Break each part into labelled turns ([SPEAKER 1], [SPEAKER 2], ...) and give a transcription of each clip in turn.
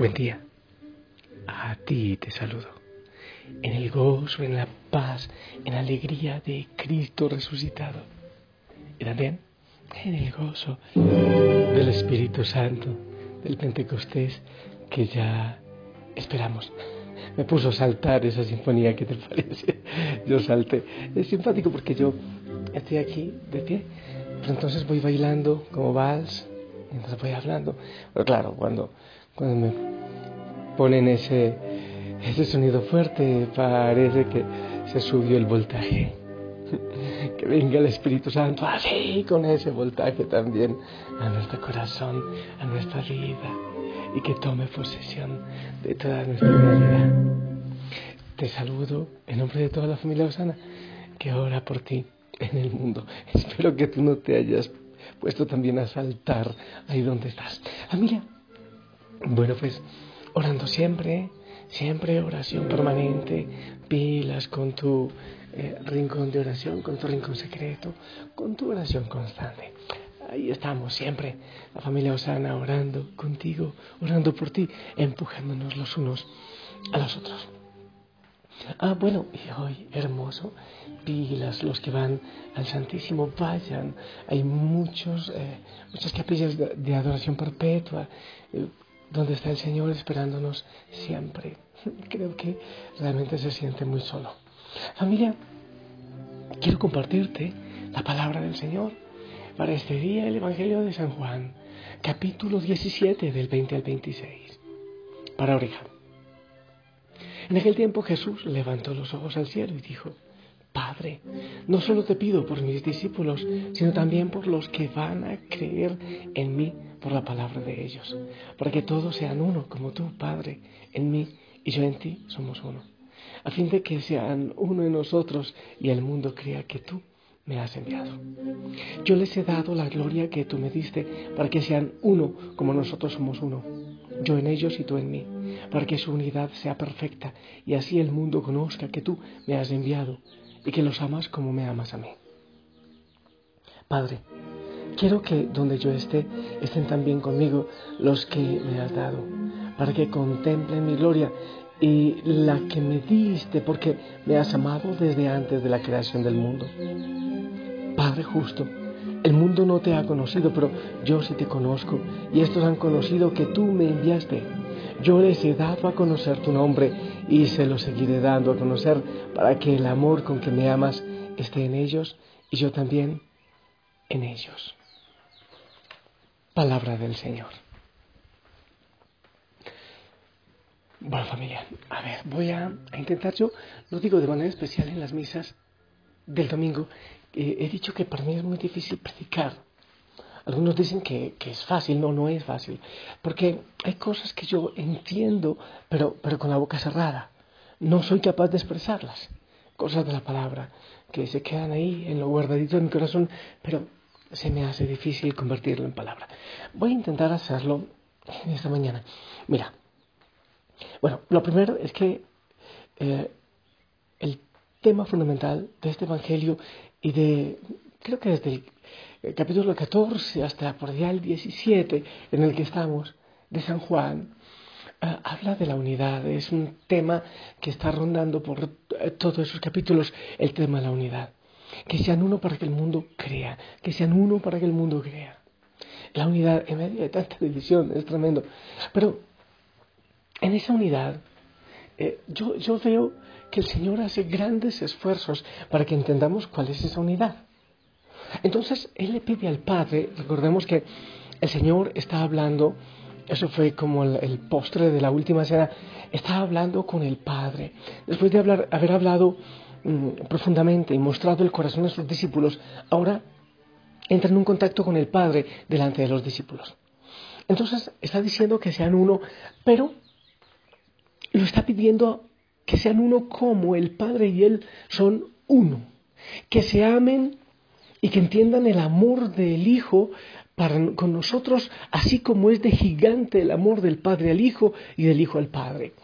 [SPEAKER 1] Buen día. A ti te saludo. En el gozo, en la paz, en la alegría de Cristo resucitado. Y también en el gozo del Espíritu Santo, del Pentecostés que ya esperamos. Me puso a saltar esa sinfonía, ¿qué te parece? Yo salté. Es simpático porque yo estoy aquí de pie, pero entonces voy bailando como vals mientras voy hablando. Pero claro, cuando, cuando me ponen ese, ese sonido fuerte, parece que se subió el voltaje. Que venga el Espíritu Santo así, con ese voltaje también, a nuestro corazón, a nuestra vida, y que tome posesión de toda nuestra realidad. Te saludo en nombre de toda la familia Osana que ora por ti en el mundo. Espero que tú no te hayas puesto también a saltar ahí donde estás. Familia, bueno, pues orando siempre, siempre oración permanente, pilas con tu eh, rincón de oración, con tu rincón secreto, con tu oración constante. Ahí estamos siempre, la familia Osana orando contigo, orando por ti, empujándonos los unos a los otros. Ah, bueno, y hoy, hermoso, pilas, los que van al Santísimo, vayan. Hay muchos, eh, muchas capillas de, adoración perpetua, eh, donde está el Señor esperándonos siempre. Creo que realmente se siente muy solo. Familia, quiero compartirte la palabra del Señor para este día, el Evangelio de San Juan, capítulo 17 del 20 al 26. Para oreja. En aquel tiempo Jesús levantó los ojos al cielo y dijo, Padre, no solo te pido por mis discípulos, sino también por los que van a creer en mí por la palabra de ellos, para que todos sean uno, como tú, Padre, en mí y yo en ti somos uno, a fin de que sean uno en nosotros y el mundo crea que tú me has enviado. Yo les he dado la gloria que tú me diste, para que sean uno como nosotros somos uno, yo en ellos y tú en mí, para que su unidad sea perfecta y así el mundo conozca que tú me has enviado y que los amas como me amas a mí. Padre, quiero que donde yo esté estén también conmigo los que me has dado, para que contemplen mi gloria y la que me diste porque me has amado desde antes de la creación del mundo. Padre justo, el mundo no te ha conocido, pero yo sí te conozco, y estos han conocido que tú me enviaste. Yo les he dado a conocer tu nombre y se lo seguiré dando a conocer para que el amor con que me amas esté en ellos y yo también en ellos. Palabra del Señor. Bueno familia, a ver, voy a, intentar, yo lo digo de manera especial en las misas del domingo, eh, he dicho que para mí es muy difícil predicar. Algunos dicen que, que, es fácil, no, no es fácil, porque hay cosas que yo entiendo, pero, pero con la boca cerrada. No soy capaz de expresarlas, cosas de la palabra, que se quedan ahí en lo guardadito de mi corazón, pero se me hace difícil convertirlo en palabra. Voy a intentar hacerlo esta mañana. Mira, bueno, lo primero es que eh, el tema fundamental de este Evangelio y de, creo que desde el capítulo 14 hasta por allá el 17 en el que estamos, de San Juan, eh, habla de la unidad. Es un tema que está rondando por eh, todos esos capítulos, el tema de la unidad. Que sean uno para que el mundo crea, que sean uno para que el mundo crea. La unidad en medio de tanta división es tremendo. Pero en esa unidad, eh, yo, yo veo que el Señor hace grandes esfuerzos para que entendamos cuál es esa unidad. Entonces, Él le pide al Padre, recordemos que el Señor está hablando, eso fue como el, postre de la última cena, estaba hablando con el Padre. Después de hablar, haber hablado mm, profundamente y mostrado el corazón de sus discípulos, ahora entra en un contacto con el Padre delante de los discípulos. Entonces está diciendo que sean uno, pero lo está pidiendo que sean uno como el Padre y Él son uno, que se amen y que entiendan el amor del Hijo para, con nosotros, así como es de gigante el amor del Padre al Hijo y del Hijo al Padre.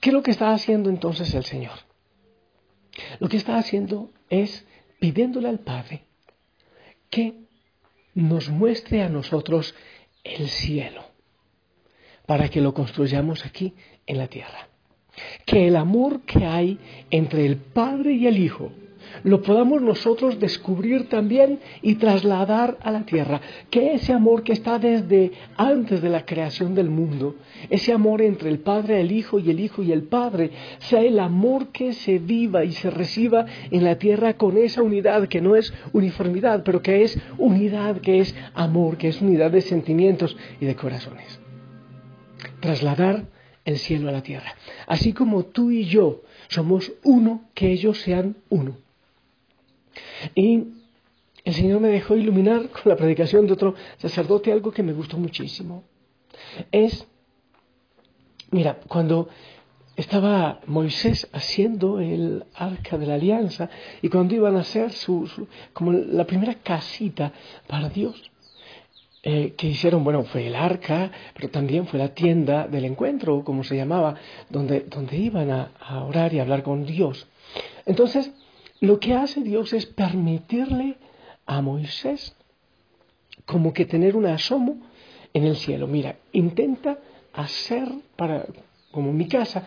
[SPEAKER 1] ¿Qué es lo que está haciendo entonces el Señor? Lo que está haciendo es pidiéndole al Padre que nos muestre a nosotros el cielo para que lo construyamos aquí en la tierra. Que el amor que hay entre el Padre y el Hijo lo podamos nosotros descubrir también y trasladar a la tierra. Que ese amor que está desde antes de la creación del mundo, ese amor entre el Padre, el Hijo y el Hijo y el Padre, sea el amor que se viva y se reciba en la tierra con esa unidad que no es uniformidad, pero que es unidad, que es amor, que es unidad de sentimientos y de corazones. Trasladar el cielo a la tierra. Así como tú y yo somos uno, que ellos sean uno. Y el Señor me dejó iluminar con la predicación de otro sacerdote algo que me gustó muchísimo. Es, mira, cuando estaba Moisés haciendo el arca de la alianza y cuando iban a hacer su, como la primera casita para Dios, eh, que hicieron, bueno, fue el arca, pero también fue la tienda del encuentro, como se llamaba, donde, donde iban a orar y hablar con Dios. Entonces, lo que hace Dios es permitirle a Moisés como que tener un asomo en el cielo. Mira, intenta hacer para, como mi casa,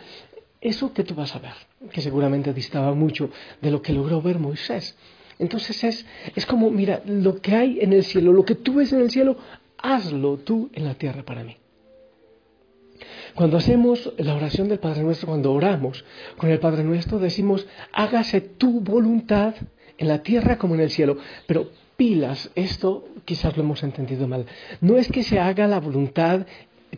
[SPEAKER 1] eso que tú vas a ver, que seguramente distaba mucho de lo que logró ver Moisés. Entonces es, es como, mira, lo que hay en el cielo, lo que tú ves en el cielo, hazlo tú en la tierra para mí. Cuando hacemos la oración del Padre Nuestro, cuando oramos con el Padre Nuestro, decimos, hágase tu voluntad en la tierra como en el cielo. Pero pilas, esto quizás lo hemos entendido mal. No es que se haga la voluntad,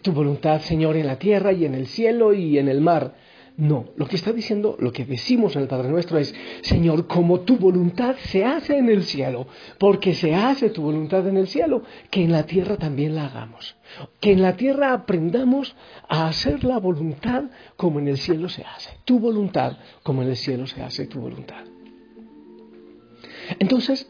[SPEAKER 1] tu voluntad, Señor, en la tierra y en el cielo y en el mar. No, lo que está diciendo, lo que decimos en el Padre Nuestro es, Señor, como tu voluntad se hace en el cielo, porque se hace tu voluntad en el cielo, que en la tierra también la hagamos. Que en la tierra aprendamos a hacer la voluntad como en el cielo se hace. Tu voluntad como en el cielo se hace tu voluntad. Entonces,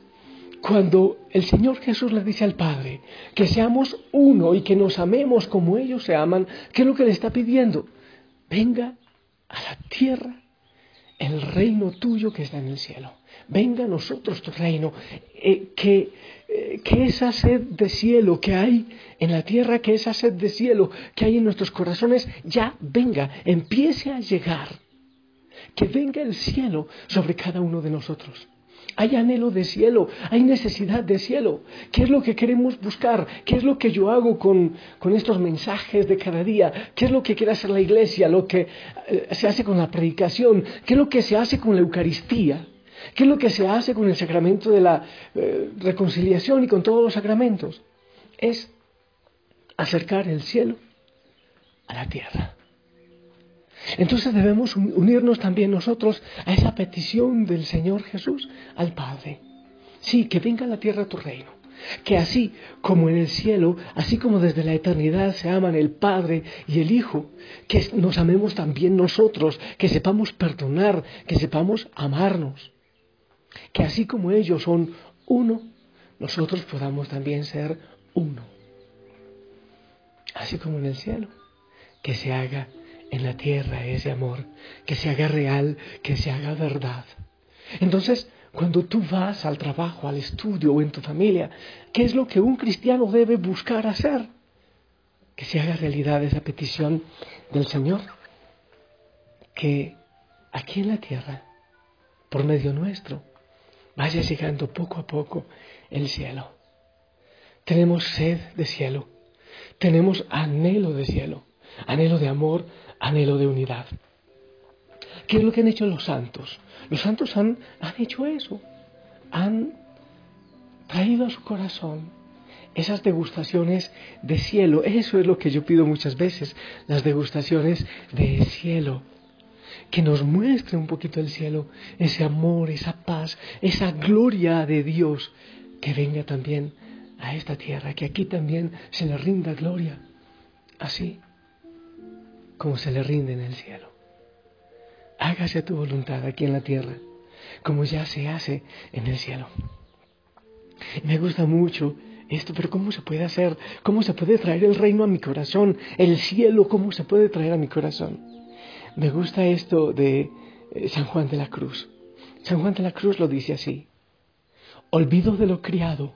[SPEAKER 1] cuando el Señor Jesús le dice al Padre que seamos uno y que nos amemos como ellos se aman, ¿qué es lo que le está pidiendo? Venga a la tierra el reino tuyo que está en el cielo. Venga a nosotros tu reino, eh, que, eh, que esa sed de cielo que hay en la tierra, que esa sed de cielo que hay en nuestros corazones, ya venga, empiece a llegar. Que venga el cielo sobre cada uno de nosotros. Hay anhelo de cielo, hay necesidad de cielo. ¿Qué es lo que queremos buscar? ¿Qué es lo que yo hago con, estos mensajes de cada día? ¿Qué es lo que quiere hacer la iglesia? ¿Lo que eh, se hace con la predicación? ¿Qué es lo que se hace con la Eucaristía? ¿Qué es lo que se hace con el sacramento de la eh, reconciliación y con todos los sacramentos? Es acercar el cielo a la tierra. Entonces debemos unirnos también nosotros a esa petición del Señor Jesús al Padre. Sí, que venga a la tierra tu reino. Que así como en el cielo, así como desde la eternidad se aman el Padre y el Hijo, que nos amemos también nosotros, que sepamos perdonar, que sepamos amarnos. Que así como ellos son uno, nosotros podamos también ser uno. Así como en el cielo, que se haga en la tierra ese amor, que se haga real, que se haga verdad. Entonces, cuando tú vas al trabajo, al estudio o en tu familia, ¿qué es lo que un cristiano debe buscar hacer? Que se haga realidad esa petición del Señor. Que aquí en la tierra, por medio nuestro, vaya llegando poco a poco el cielo. Tenemos sed de cielo, tenemos anhelo de cielo, anhelo de amor, anhelo de unidad. ¿Qué es lo que han hecho los santos? Los santos han, han hecho eso. Han traído a su corazón esas degustaciones de cielo. Eso es lo que yo pido muchas veces, las degustaciones de cielo. Que nos muestre un poquito el cielo, ese amor, esa paz, esa gloria de Dios, que venga también a esta tierra, que aquí también se le rinda gloria. Así como se le rinde en el cielo. Hágase tu voluntad aquí en la tierra, como ya se hace en el cielo. Me gusta mucho esto, pero ¿cómo se puede hacer? ¿Cómo se puede traer el reino a mi corazón? El cielo, ¿cómo se puede traer a mi corazón? Me gusta esto de eh, San Juan de la Cruz. San Juan de la Cruz lo dice así. Olvido de lo criado,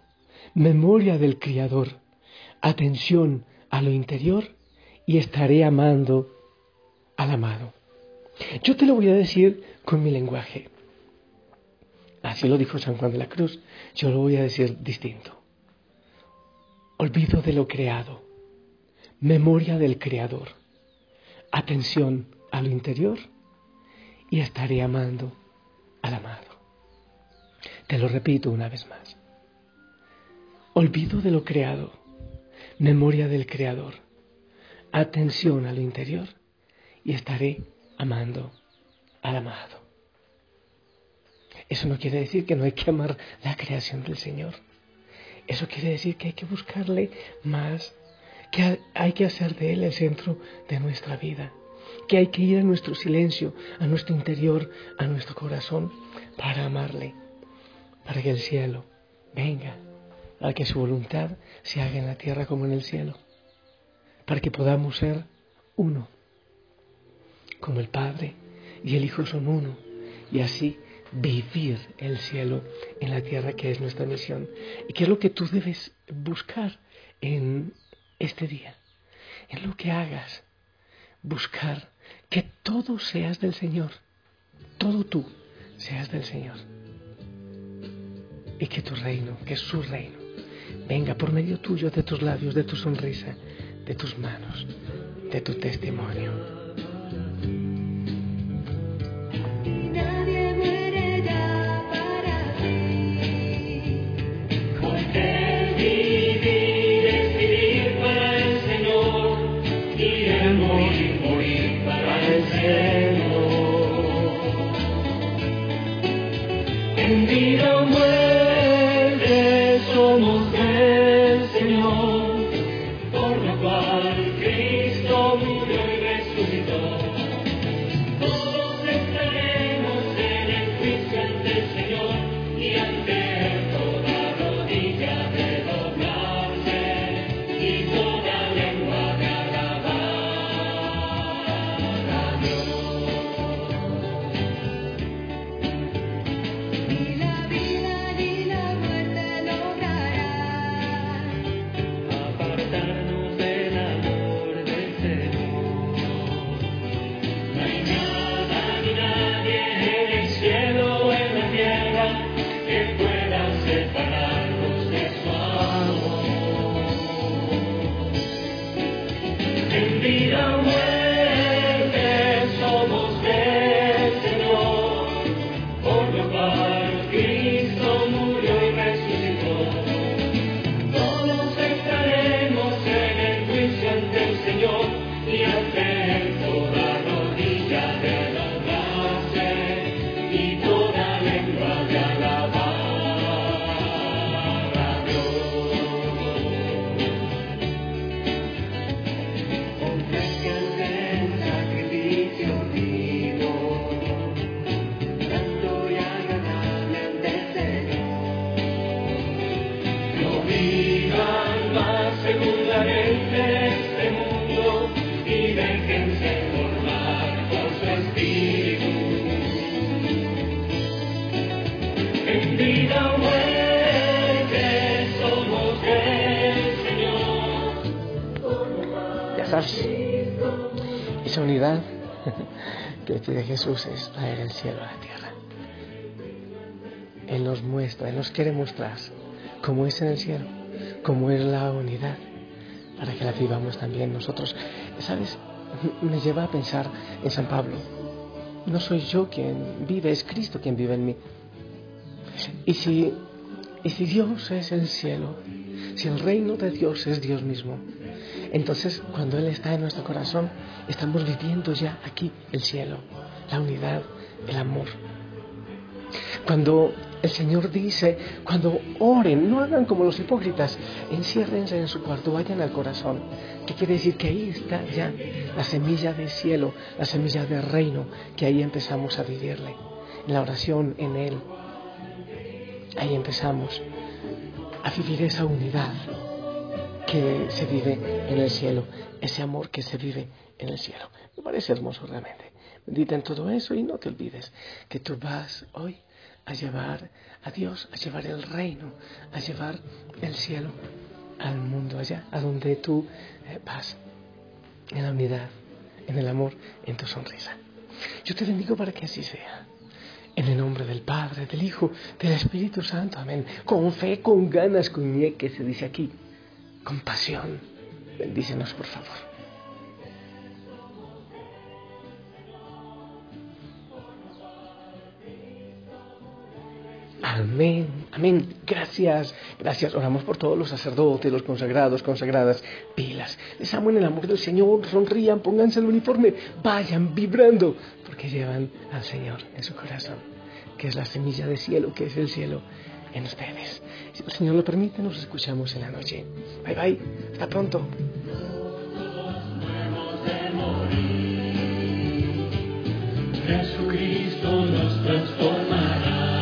[SPEAKER 1] memoria del Criador, atención a lo interior y estaré amando al amado. Yo te lo voy a decir con mi lenguaje. Así lo dijo San Juan de la Cruz. Yo lo voy a decir distinto. Olvido de lo creado. Memoria del Creador. Atención a lo interior y estaré amando al amado. Te lo repito una vez más. Olvido de lo creado. Memoria del Creador. Atención a lo interior y estaré amando al amado. Eso no quiere decir que no hay que amar la creación del Señor. Eso quiere decir que hay que buscarle más, que hay que hacer de Él el centro de nuestra vida, que hay que ir a nuestro silencio, a nuestro interior, a nuestro corazón, para amarle, para que el cielo venga, para que su voluntad se haga en la tierra como en el cielo, para que podamos ser uno como el Padre y el Hijo son uno, y así vivir el cielo en la tierra que es nuestra misión. ¿Y qué es lo que tú debes buscar en este día? En lo que hagas, buscar que todo seas del Señor, todo tú seas del Señor. Y que tu reino, que su reino, venga por medio tuyo, de tus labios, de tu sonrisa, de tus manos, de tu testimonio. Unidad que pide Jesús es traer el cielo a la tierra. Él nos muestra, Él nos quiere mostrar cómo es en el cielo, cómo es la unidad, para que la vivamos también nosotros. ¿Sabes? Me lleva a pensar en San Pablo. No soy yo quien vive, es Cristo quien vive en mí. Y si, y si Dios es el cielo, si el reino de Dios es Dios mismo, entonces, cuando Él está en nuestro corazón, estamos viviendo ya aquí el cielo, la unidad, el amor. Cuando el Señor dice, cuando oren, no hagan como los hipócritas, enciérrense en su cuarto, vayan al corazón. ¿Qué quiere decir? Que ahí está ya la semilla del cielo, la semilla del reino, que ahí empezamos a vivirle. En la oración, en Él, ahí empezamos a vivir esa unidad que se vive en el cielo, ese amor que se vive en el cielo. Me parece hermoso realmente. Medita en todo eso y no te olvides que tú vas hoy a llevar a Dios, a llevar el reino, a llevar el cielo al mundo allá, a donde tú eh, vas. en la unidad, en el amor, en tu sonrisa. Yo te bendigo para que así sea. En el nombre del Padre, del Hijo, del Espíritu Santo. Amén. Con fe, con ganas, con que se dice aquí. Con pasión. Bendícenos, por favor. Amén, amén. Gracias, gracias. Oramos por todos los sacerdotes, los consagrados, consagradas. Pilas. Les amo en el amor del Señor. Sonrían, pónganse el uniforme. Vayan vibrando, porque llevan al Señor en su corazón, que es la semilla de cielo, que es el cielo en ustedes. Si el Señor lo permite, nos escuchamos en la noche. Bye, bye. Hasta pronto.
[SPEAKER 2] Jesucristo nos transformará.